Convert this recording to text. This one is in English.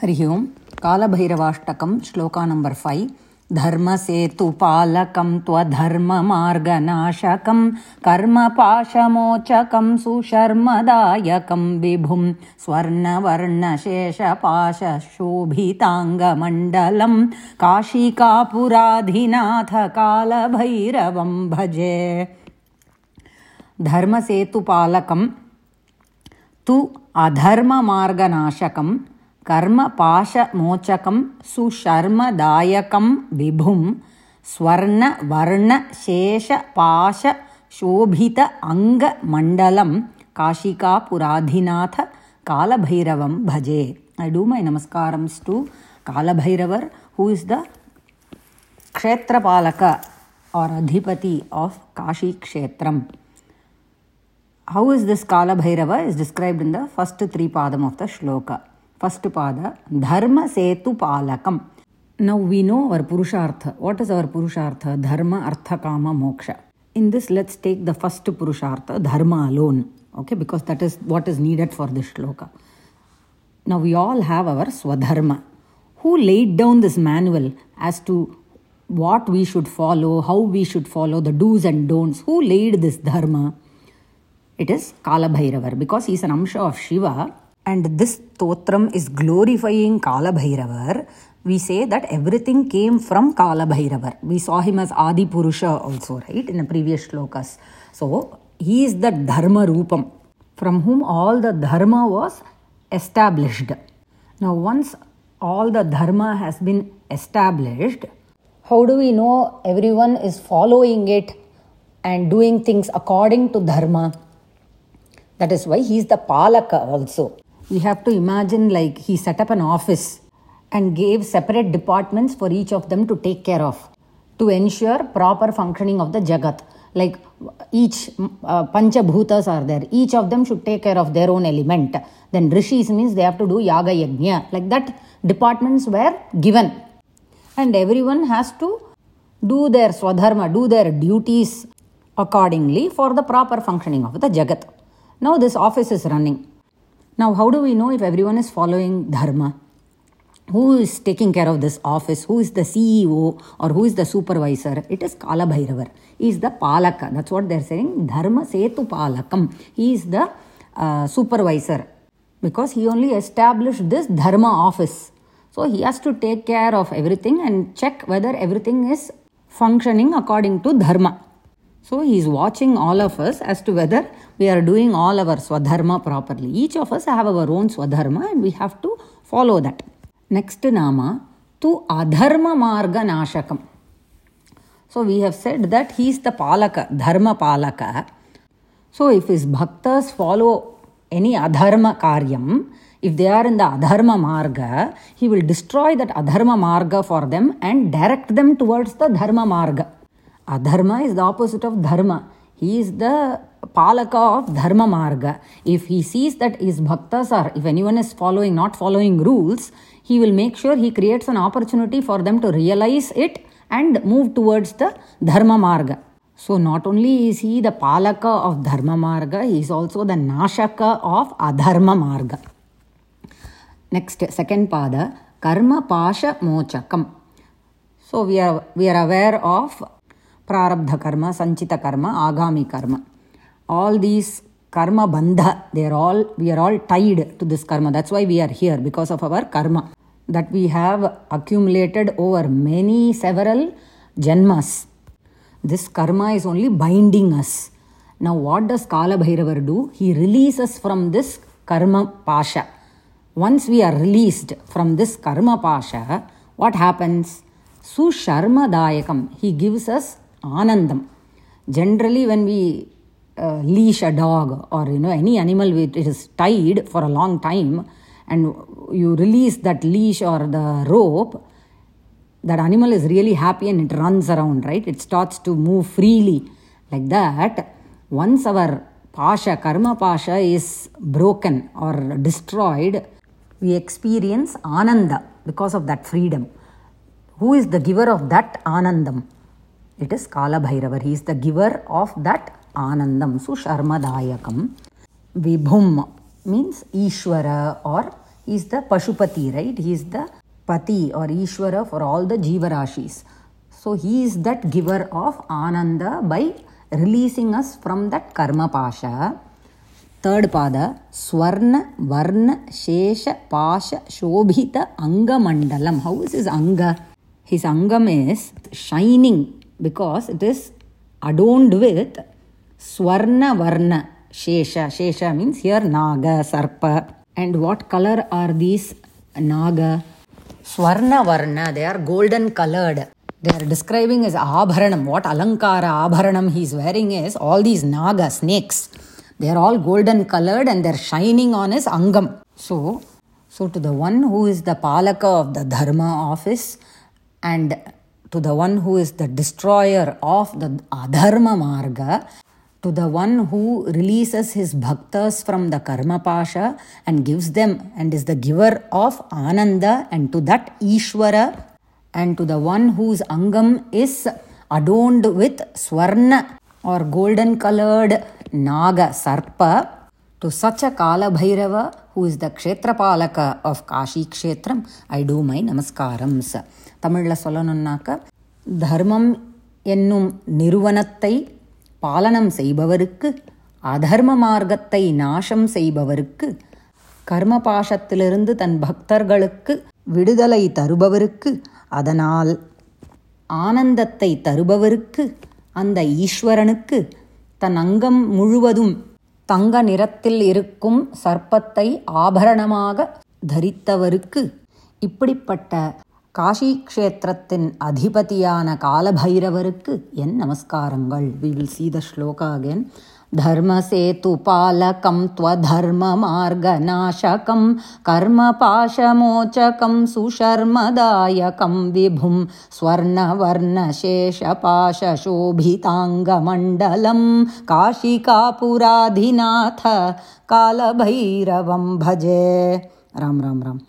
हरिः ओं कालभैरवाष्टकं श्लोका नम्बर् फैव् धर्मसेतुपालकं त्वधर्ममार्गनाशकं कर्मपाशमोचकं सुशर्मदायकं विभुं स्वर्णवर्णशेषपाशशोभिताङ्गमण्डलं कालभैरवं भजे। धर्मसेतुपालकं तु अधर्ममार्गनाशकं कर्मपाशमोचकं सुशर्मदायकं विभुं स्वर्णवर्णशेषपाशशोभित अङ्गमण्डलं काशिकापुराधिनाथ कालभैरवं भजे namaskaram's to Kalabhairavar, who is the Kshetrapalaka or Adhipati of Kashi Kshetram. How is this Kala Bhairava is described in the first three padam of the shloka. Pada, Dharma Setu Palakam. Now we know our Purushartha. What is our Purushartha? Dharma, Artha, Kama, Moksha. In this, let's take the first Purushartha, Dharma alone. Okay, because that is what is needed for this shloka. Now we all have our Swadharma. Who laid down this manual as to what we should follow, how we should follow, the do's and don'ts? Who laid this Dharma? It is Kalabhairavar because he is an Amsha of Shiva and this Stotram is glorifying Kalabhairavar. We say that everything came from Kalabhairavar. We saw him as Adi Purusha also, right, in the previous shlokas. So he is the Dharma Rupam from whom all the Dharma was established. Now, once all the Dharma has been established, how do we know everyone is following it and doing things according to Dharma? That is why he is the Palaka also. We have to imagine like he set up an office and gave separate departments for each of them to take care of to ensure proper functioning of the Jagat. Like each uh, Panchabhutas are there, each of them should take care of their own element. Then Rishis means they have to do Yaga Yajna. Like that, departments were given. And everyone has to do their Swadharma, do their duties accordingly for the proper functioning of the Jagat. Now this office is running. Now, how do we know if everyone is following Dharma? Who is taking care of this office? Who is the CEO or who is the supervisor? It is Kala Bhairavar. He is the Palaka. That's what they're saying. Dharma Setu Palakam. He is the uh, supervisor because he only established this Dharma office. So he has to take care of everything and check whether everything is functioning according to Dharma. So he is watching all of us as to whether we are doing all our swadharma properly. Each of us have our own swadharma and we have to follow that. Next nama, tu adharma marga nashakam. So we have said that he is the palaka, dharma palaka. So if his bhaktas follow any adharma karyam, if they are in the adharma marga, he will destroy that adharma marga for them and direct them towards the dharma marga. Adharma is the opposite of dharma. He is the palaka of dharma marga. If he sees that his bhaktas are, if anyone is following, not following rules, he will make sure he creates an opportunity for them to realize it and move towards the dharma marga. So not only is he the palaka of dharma marga, he is also the nashaka of adharma marga. Next, second pada, karma pasha mochakam. So we are we are aware of prarabdha karma, sanchita karma, agami karma. All these karma bandha, they are all we are all tied to this karma. That's why we are here because of our karma that we have accumulated over many several janmas. This karma is only binding us. Now, what does Kala Bhairavar do? He releases from this karma pasha. Once we are released from this karma pasha, what happens? Susharma dayakam. He gives us anandam. Generally, when we uh, leash a dog or you know any animal, it is tied for a long time, and you release that leash or the rope, that animal is really happy and it runs around, right? It starts to move freely. Like that, once our pasha, karma pasha is broken or destroyed, we experience ananda because of that freedom. Who is the giver of that anandam? It is Kala Bhairavar. He is the giver of that anandam. Susharmadayakam. Vibhum means Ishwara or He's the Pashupati, right? He is the Pati or Ishvara for all the Jivarashis. So he is that giver of Ananda by releasing us from that Karma Pasha. Third Varna, Shesha, Pasha, Shobhita, Anga Mandalam. How is his Anga? His Angam is shining because it is adorned with Swarna Varna. Shesha. Shesha means here Naga, Sarpa. And what color are these Naga? Swarna Varna. They are golden colored. They are describing as Abharanam. What Alankara Abharanam he is wearing is all these Naga, snakes. They are all golden colored and they are shining on his Angam. So, so to the one who is the Palaka of the Dharma office and to the one who is the destroyer of the Adharma Marga, to the one who releases his bhaktas from the karma pasha and gives them and is the giver of ananda and to that ishvara and to the one whose angam is adorned with swarna or golden colored naga sarpa to such a kala bhairava who is the kshetrapalaka of kashi kshetram i do my namaskaram's தமிழில் சொல்லணுன்னாக்க தர்மம் என்னும் நிறுவனத்தை பாலனம் செய்பவருக்கு அதர்ம மார்க்கத்தை நாசம் செய்பவருக்கு கர்ம பாஷத்திலிருந்து தன் பக்தர்களுக்கு விடுதலை தருபவருக்கு அதனால் ஆனந்தத்தை தருபவருக்கு அந்த ஈஸ்வரனுக்கு தன் அங்கம் முழுவதும் தங்க நிறத்தில் இருக்கும் சர்ப்பத்தை ஆபரணமாக தரித்தவருக்கு இப்படிப்பட்ட காஷி க்ஷேத்திரத்தின் அதிபதியான காலபைரவருக்கு என் நமஸ்காரங்கள் we will see the shloka again धर्मसेतुपालकं त्वधर्ममार्गनाशकं कर्मपाशमोचकं सुशर्मदायकं विभुं स्वर्णवर्णशेषपाशशोभिताङ्गमण्डलं काशिकापुराधिनाथ कालभैरवं भजे राम राम राम